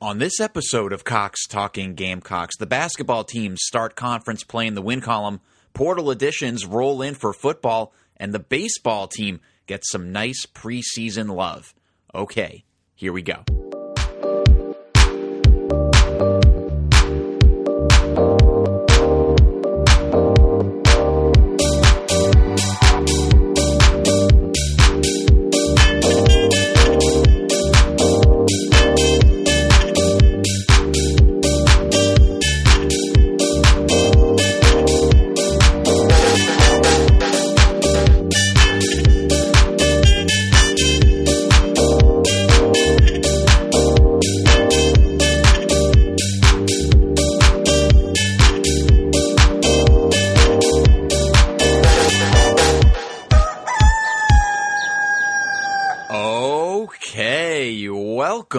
On this episode of Cox Talking Gamecocks, the basketball teams start conference play in the win column, portal additions roll in for football, and the baseball team gets some nice preseason love. Okay, here we go.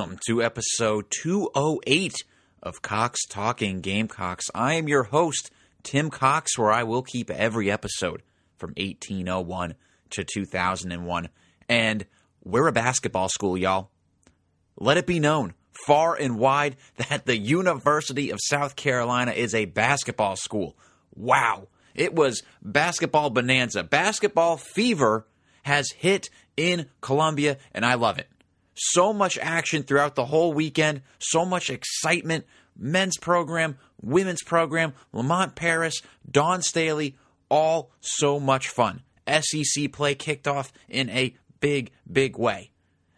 Welcome to episode 208 of Cox Talking Gamecocks. I am your host, Tim Cox, where I will keep every episode from 1801 to 2001. And we're a basketball school, y'all. Let it be known far and wide that the University of South Carolina is a basketball school. Wow. It was basketball bonanza. Basketball fever has hit in Columbia, and I love it. So much action throughout the whole weekend, so much excitement. Men's program, women's program, Lamont Paris, Dawn Staley, all so much fun. SEC play kicked off in a big, big way.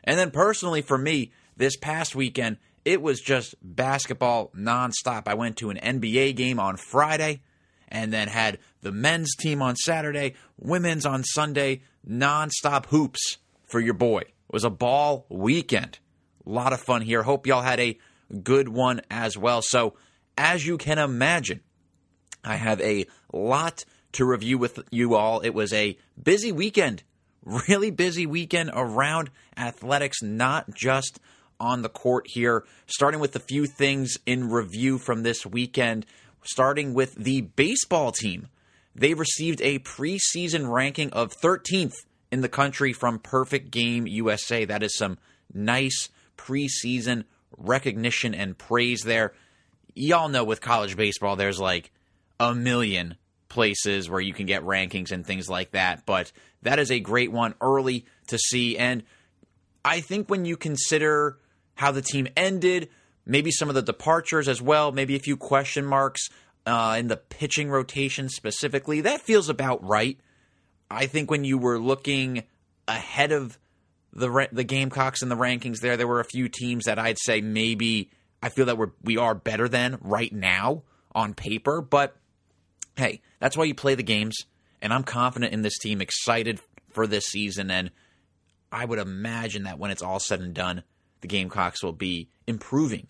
And then personally for me, this past weekend, it was just basketball nonstop. I went to an NBA game on Friday and then had the men's team on Saturday, women's on Sunday, nonstop hoops for your boy. It was a ball weekend. A lot of fun here. Hope y'all had a good one as well. So, as you can imagine, I have a lot to review with you all. It was a busy weekend, really busy weekend around athletics, not just on the court here. Starting with a few things in review from this weekend, starting with the baseball team. They received a preseason ranking of 13th in the country from Perfect Game USA. That is some nice preseason recognition and praise there. Y'all know with college baseball, there's like a million places where you can get rankings and things like that, but that is a great one early to see. And I think when you consider how the team ended, maybe some of the departures as well, maybe a few question marks uh, in the pitching rotation specifically, that feels about right. I think when you were looking ahead of the the Gamecocks in the rankings, there there were a few teams that I'd say maybe I feel that we're we are better than right now on paper. But hey, that's why you play the games, and I'm confident in this team, excited for this season, and I would imagine that when it's all said and done, the Gamecocks will be improving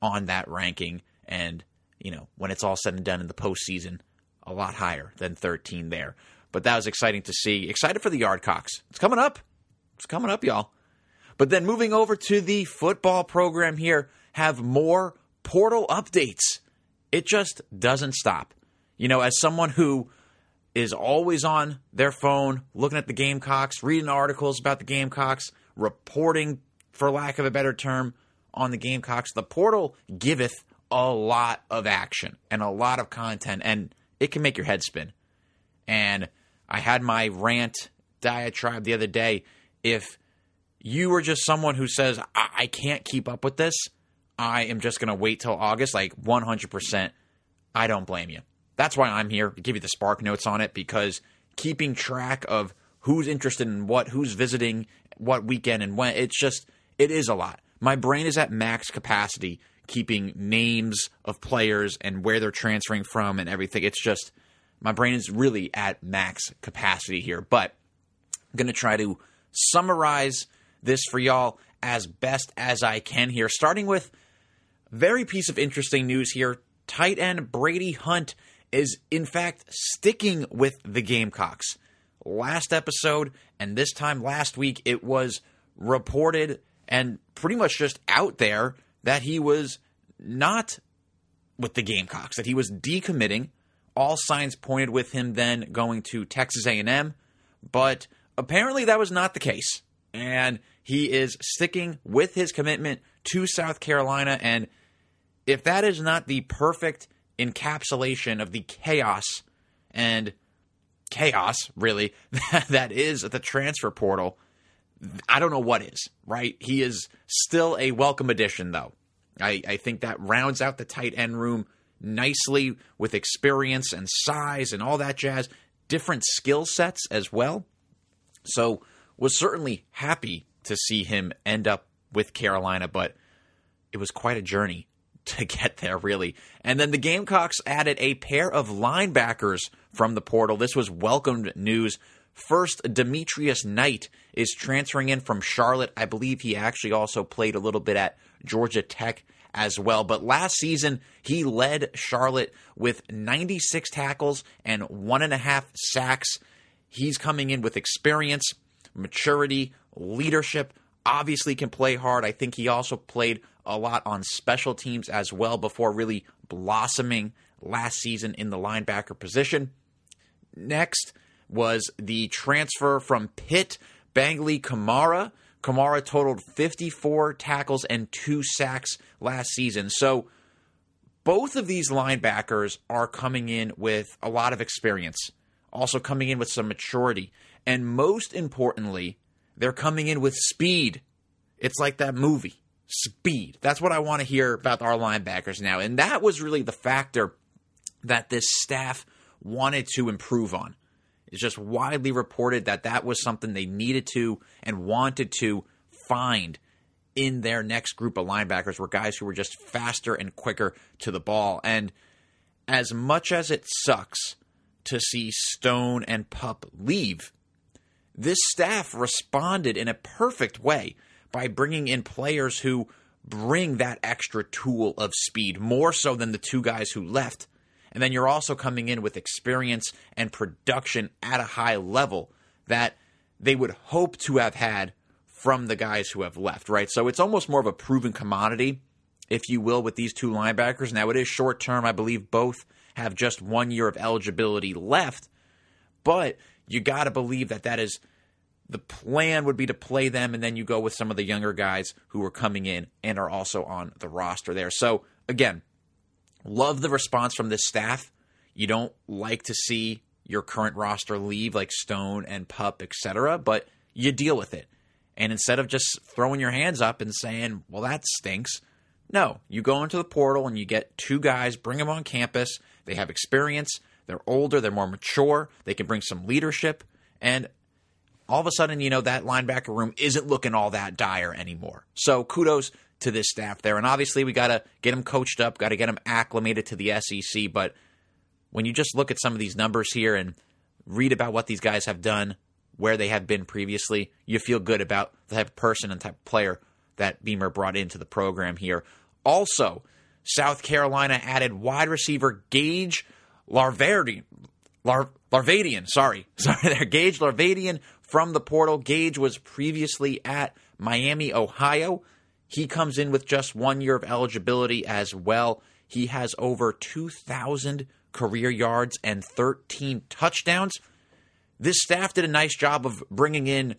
on that ranking, and you know when it's all said and done in the postseason, a lot higher than 13 there. But that was exciting to see. Excited for the Yardcocks. It's coming up. It's coming up, y'all. But then moving over to the football program here, have more portal updates. It just doesn't stop. You know, as someone who is always on their phone, looking at the Gamecocks, reading articles about the Gamecocks, reporting, for lack of a better term, on the Gamecocks, the portal giveth a lot of action and a lot of content, and it can make your head spin. And I had my rant diatribe the other day. If you were just someone who says, I, I can't keep up with this, I am just going to wait till August, like 100%, I don't blame you. That's why I'm here to give you the spark notes on it because keeping track of who's interested in what, who's visiting what weekend and when, it's just, it is a lot. My brain is at max capacity keeping names of players and where they're transferring from and everything. It's just, my brain is really at max capacity here, but I'm going to try to summarize this for y'all as best as I can here, starting with very piece of interesting news here. Tight end Brady Hunt is in fact sticking with the Gamecocks. Last episode and this time last week, it was reported and pretty much just out there that he was not with the Gamecocks, that he was decommitting all signs pointed with him then going to Texas A&M, but apparently that was not the case. And he is sticking with his commitment to South Carolina. And if that is not the perfect encapsulation of the chaos and chaos, really, that is the transfer portal, I don't know what is, right? He is still a welcome addition, though. I, I think that rounds out the tight end room nicely with experience and size and all that jazz, different skill sets as well. So, was certainly happy to see him end up with Carolina, but it was quite a journey to get there, really. And then the Gamecocks added a pair of linebackers from the portal. This was welcomed news. First, Demetrius Knight is transferring in from Charlotte. I believe he actually also played a little bit at Georgia Tech as well. But last season, he led Charlotte with 96 tackles and one and a half sacks. He's coming in with experience, maturity, leadership, obviously can play hard. I think he also played a lot on special teams as well before really blossoming last season in the linebacker position. Next was the transfer from Pitt, Bangally Kamara. Kamara totaled 54 tackles and two sacks last season. So both of these linebackers are coming in with a lot of experience, also coming in with some maturity. And most importantly, they're coming in with speed. It's like that movie, Speed. That's what I want to hear about our linebackers now. And that was really the factor that this staff wanted to improve on. It's just widely reported that that was something they needed to and wanted to find in their next group of linebackers were guys who were just faster and quicker to the ball. And as much as it sucks to see Stone and Pup leave, this staff responded in a perfect way by bringing in players who bring that extra tool of speed more so than the two guys who left and then you're also coming in with experience and production at a high level that they would hope to have had from the guys who have left, right? So it's almost more of a proven commodity, if you will, with these two linebackers. Now, it is short term. I believe both have just one year of eligibility left, but you got to believe that that is the plan would be to play them, and then you go with some of the younger guys who are coming in and are also on the roster there. So, again, Love the response from this staff. You don't like to see your current roster leave, like Stone and Pup, etc., but you deal with it. And instead of just throwing your hands up and saying, well, that stinks, no, you go into the portal and you get two guys, bring them on campus. They have experience, they're older, they're more mature, they can bring some leadership, and all of a sudden, you know, that linebacker room isn't looking all that dire anymore. So kudos to this staff there. And obviously, we got to get them coached up, got to get them acclimated to the SEC. But when you just look at some of these numbers here and read about what these guys have done, where they have been previously, you feel good about the type of person and type of player that Beamer brought into the program here. Also, South Carolina added wide receiver Gage Larvardian. Lar- Larvadain, sorry. Sorry there. Gage Larvadain from the portal. Gage was previously at Miami, Ohio. He comes in with just one year of eligibility as well. He has over 2,000 career yards and 13 touchdowns. This staff did a nice job of bringing in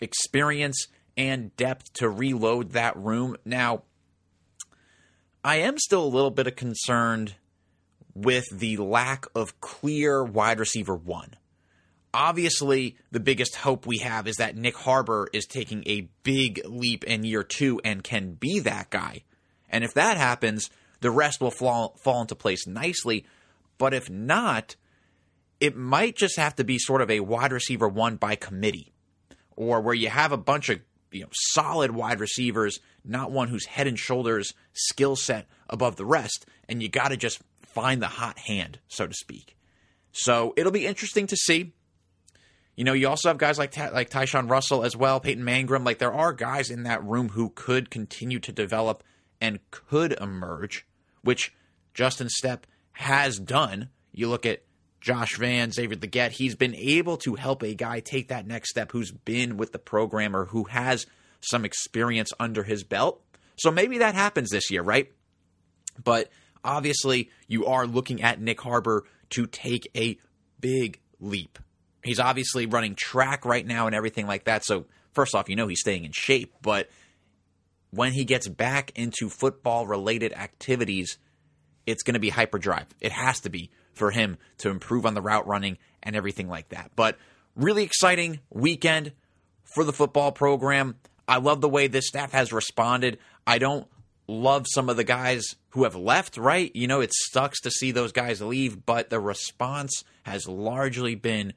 experience and depth to reload that room. Now, I am still a little bit concerned with the lack of clear wide receiver one obviously the biggest hope we have is that Nyck Harbor is taking a big leap in year two and can be that guy. And if that happens, the rest will fall, fall into place nicely. But if not, it might just have to be sort of a wide receiver one by committee, or where you have a bunch of you know solid wide receivers, not one who's head and shoulders skill set above the rest, and you got to just find the hot hand, so to speak. So it'll be interesting to see. You know, you also have guys like like Tyshawn Russell as well, Peyton Mangrum. Like there are guys in that room who could continue to develop and could emerge, which Justin Stepp has done. You look at Josh Vann, Xavier Legette, he's been able to help a guy take that next step who's been with the program or who has some experience under his belt. So maybe that happens this year, right? But obviously, you are looking at Nyck Harbor to take a big leap he's obviously running track right now and everything like that. So first off, you know he's staying in shape, but when he gets back into football related activities, it's going to be hyperdrive. It has to be for him to improve on the route running and everything like that. But really exciting weekend for the football program. I love the way this staff has responded. I don't love some of the guys who have left, right? You know, it sucks to see those guys leave, but the response has largely been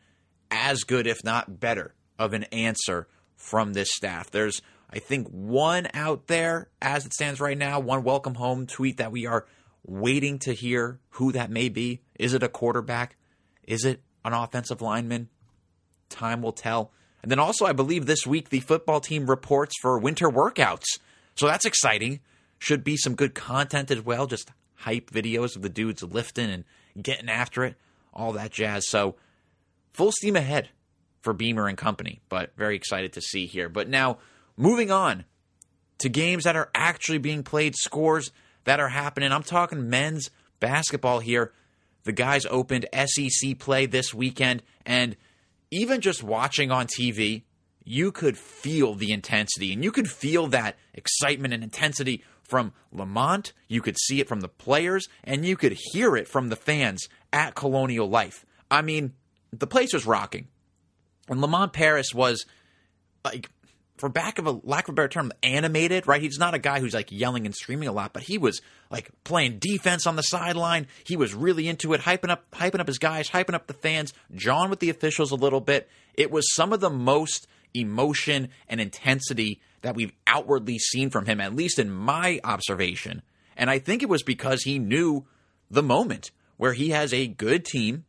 as good, if not better, of an answer from this staff. There's, I think, one out there as it stands right now, one welcome home tweet that we are waiting to hear who that may be. Is it a quarterback? Is it an offensive lineman? Time will tell. And then also, I believe this week the football team reports for winter workouts. So that's exciting. Should be some good content as well. Just hype videos of the dudes lifting and getting after it, all that jazz. So full steam ahead for Beamer and company, but very excited to see here. But now, moving on to games that are actually being played, scores that are happening. I'm talking men's basketball here. The guys opened SEC play this weekend, and even just watching on TV, you could feel the intensity and you could feel that excitement and intensity from Lamont. You could see it from the players, and you could hear it from the fans at Colonial Life. I mean, the place was rocking. And Lamont Paris was like, for back of a lack of a better term, animated, right? He's not a guy who's like yelling and screaming a lot, but he was like playing defense on the sideline. He was really into it, hyping up, hyping up his guys, hyping up the fans, John with the officials a little bit. It was some of the most emotion and intensity that we've outwardly seen from him, at least in my observation. And I think it was because he knew the moment where he has a good team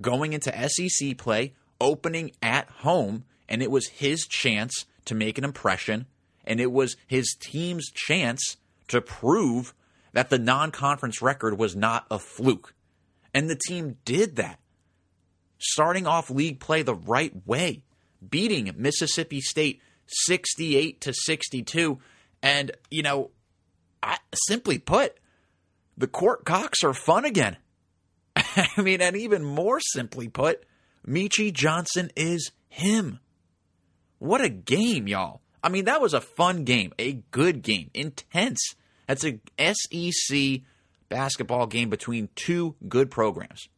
going into SEC play, opening at home, and it was his chance to make an impression, and it was his team's chance to prove that the non conference record was not a fluke. And the team did that, starting off league play the right way, beating Mississippi State 68 to 62. And, you know, I, simply put, the court cocks are fun again. I mean, and even more simply put, Meechie Johnson is him. What a game, y'all. I mean, that was a fun game, a good game, intense. That's a SEC basketball game between two good programs.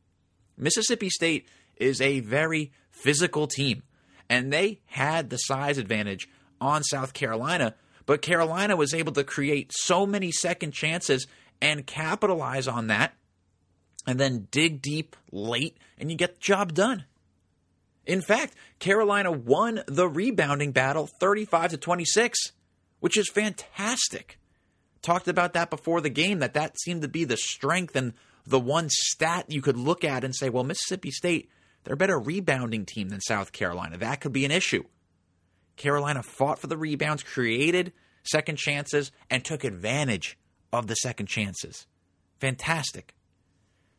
Mississippi State is a very physical team, and they had the size advantage on South Carolina, but Carolina was able to create so many second chances and capitalize on that, and then dig deep late, and you get the job done. In fact, Carolina won the rebounding battle 35 to 26, which is fantastic. Talked about that before the game that that seemed to be the strength and the one stat you could look at and say, well, Mississippi State, they're a better rebounding team than South Carolina. That could be an issue. Carolina fought for the rebounds, created second chances, and took advantage of the second chances. Fantastic.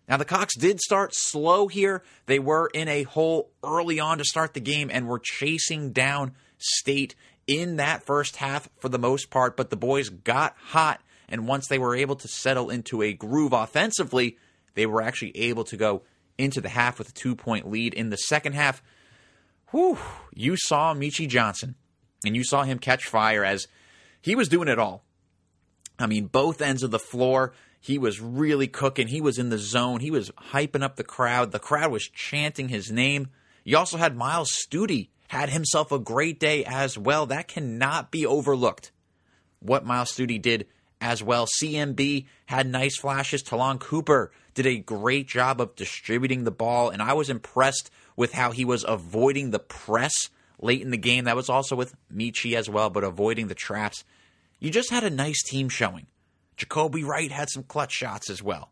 Now, the Cox did start slow here. They were in a hole early on to start the game and were chasing down State in that first half for the most part, but the boys got hot. And once they were able to settle into a groove offensively, they were actually able to go into the half with a two point lead. In the second half, whew, you saw Meechie Johnson and you saw him catch fire as he was doing it all. I mean, both ends of the floor. He was really cooking. He was in the zone. He was hyping up the crowd. The crowd was chanting his name. You also had Myles Stute had himself a great day as well. That cannot be overlooked. What Myles Stute did as well. CMB had nice flashes. Ta'Lon Cooper did a great job of distributing the ball, and I was impressed with how he was avoiding the press late in the game. That was also with Meechie as well, but avoiding the traps. You just had a nice team showing. Jacobi Wright had some clutch shots as well.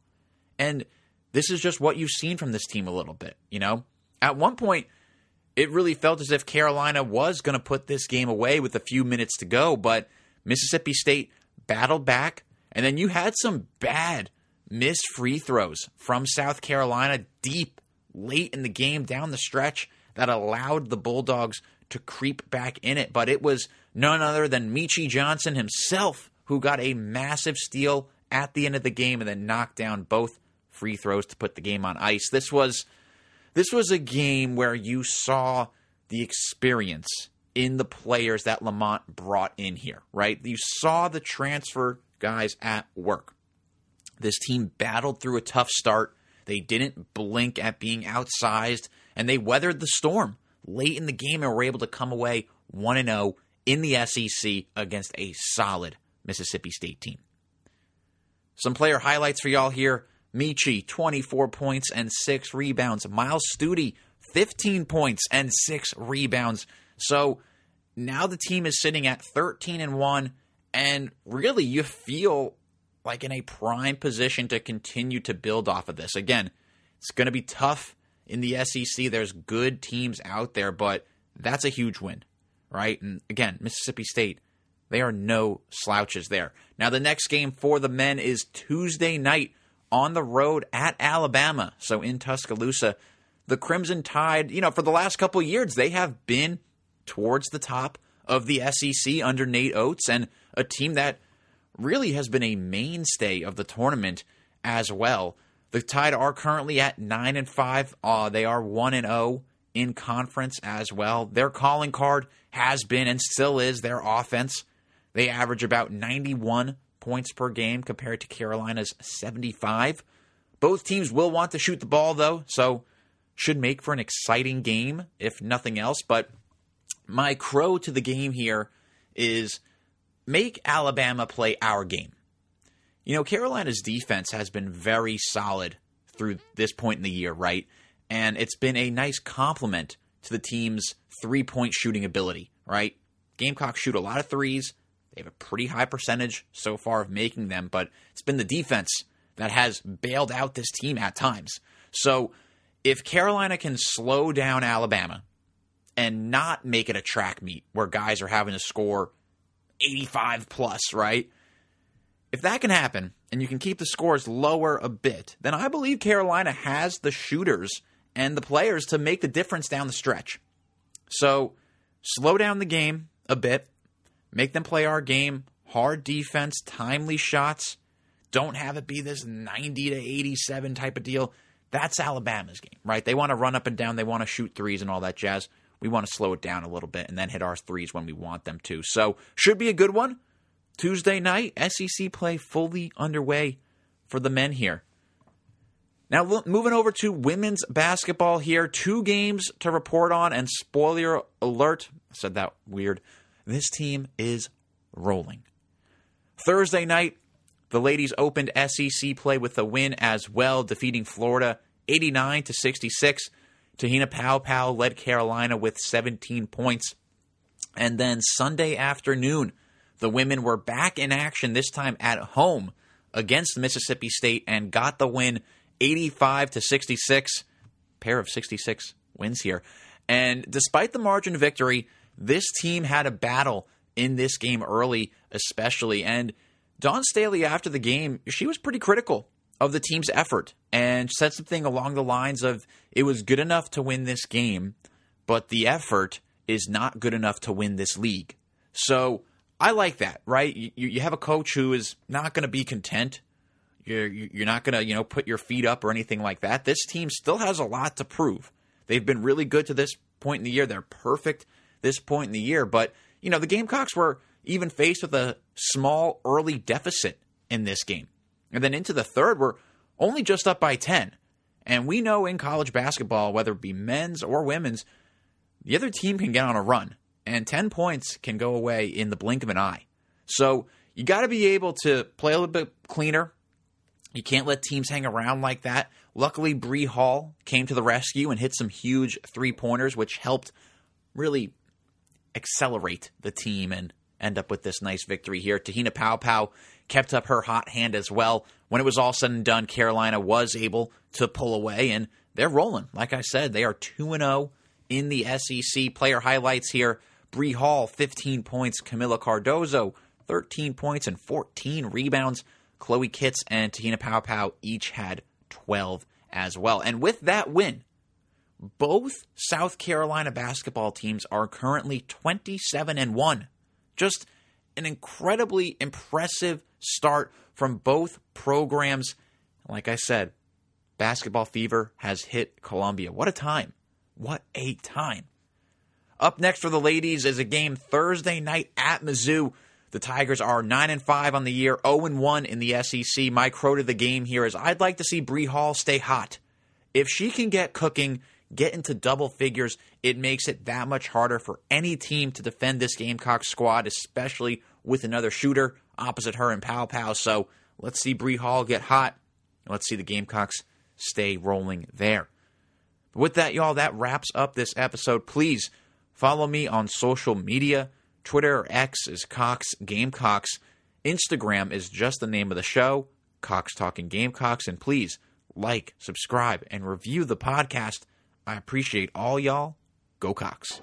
And this is just what you've seen from this team a little bit, you know? At one point, it really felt as if Carolina was going to put this game away with a few minutes to go, but Mississippi State battled back, and then you had some bad missed free throws from South Carolina deep late in the game down the stretch that allowed the Bulldogs to creep back in it. But it was none other than Meechie Johnson himself who got a massive steal at the end of the game and then knocked down both free throws to put the game on ice. This was this was a game where you saw the experience in the players that Lamont brought in here, right? You saw the transfer guys at work. This team battled through a tough start. They didn't blink at being outsized, and they weathered the storm late in the game and were able to come away 1 0 in the SEC against a solid Mississippi State team. Some player highlights for y'all here. Meechie, 24 points and 6 rebounds. Myles Stute, 15 points and 6 rebounds. So now the team is sitting at 13 and 1 and really you feel like in a prime position to continue to build off of this. Again, it's going to be tough in the SEC. There's good teams out there, but that's a huge win, right? And again, Mississippi State, they are no slouches there. Now, the next game for the men is Tuesday night on the road at Alabama. So in Tuscaloosa, the Crimson Tide, you know, for the last couple years, they have been towards the top of the SEC under Nate Oats and a team that really has been a mainstay of the tournament as well. The Tide are currently at 9 and 5. Uh, they are 1 and 0 in conference as well. Their calling card has been and still is their offense. They average about 91 points per game compared to Carolina's 75. Both teams will want to shoot the ball though, so should make for an exciting game if nothing else, but my crow to the game here is make Alabama play our game. You know, Carolina's defense has been very solid through this point in the year, right? And it's been a nice complement to the team's three point shooting ability, right? Gamecocks shoot a lot of threes. They have a pretty high percentage so far of making them, but it's been the defense that has bailed out this team at times. So if Carolina can slow down Alabama and not make it a track meet where guys are having to score 85 plus, right? If that can happen and you can keep the scores lower a bit, then I believe Carolina has the shooters and the players to make the difference down the stretch. So slow down the game a bit, make them play our game, hard defense, timely shots. Don't have it be this 90 to 87 type of deal. That's Alabama's game, right? They want to run up and down, they want to shoot threes and all that jazz. We want to slow it down a little bit and then hit our threes when we want them to. So, should be a good one. Tuesday night, SEC play fully underway for the men here. Now, moving over to women's basketball here, two games to report on, and spoiler alert, I said that weird. This team is rolling. Thursday night, the ladies opened SEC play with a win as well, defeating Florida 89 to 66. Te-Hina Paopao led Carolina with 17 points. And then Sunday afternoon, the women were back in action, this time at home against Mississippi State, and got the win 85 to 66. Pair of 66 wins here. And despite the margin of victory, this team had a battle in this game early, especially. And Dawn Staley, after the game, she was pretty critical of the team's effort and said something along the lines of it was good enough to win this game, but the effort is not good enough to win this league. So I like that, right? You, you have a coach who is not going to be content. You're, you're not going to, you know, put your feet up or anything like that. This team still has a lot to prove. They've been really good to this point in the year. They're perfect this point in the year, but you know the Gamecocks were even faced with a small early deficit in this game. And then into the third, we're only just up by 10. And we know in college basketball, whether it be men's or women's, the other team can get on a run. And 10 points can go away in the blink of an eye. So you got to be able to play a little bit cleaner. You can't let teams hang around like that. Luckily, Bree Hall came to the rescue and hit some huge three pointers, which helped really accelerate the team and end up with this nice victory here. Te-Hina Paopao kept up her hot hand as well. When it was all said and done, Carolina was able to pull away, and they're rolling. Like I said, they are 2 0 in the SEC. Player highlights here Bree Hall, 15 points. Kamilla Cardoso, 13 points and 14 rebounds. Chloe Kitts and Te-Hina Paopao each had 12 as well. And with that win, both South Carolina basketball teams are currently 27 and 1. Just an incredibly impressive start from both programs. Like I said, basketball fever has hit Columbia. What a time! What a time! Up next for the ladies is a game Thursday night at Mizzou. The Tigers are 9 and 5 on the year, 0 and 1 in the SEC. My crow to the game here is I'd like to see Bree Hall stay hot. If she can get cooking, get into double figures, it makes it that much harder for any team to defend this Gamecock squad, especially with another shooter opposite her and Paopao. So let's see Bree Hall get hot. Let's see the Gamecocks stay rolling there. But with that, y'all, that wraps up this episode. Please follow me on social media. Twitter or X is Cox Gamecocks. Instagram is just the name of the show, Cox Talking Gamecocks. And please like, subscribe, and review the podcast. I appreciate all y'all. Go Cox.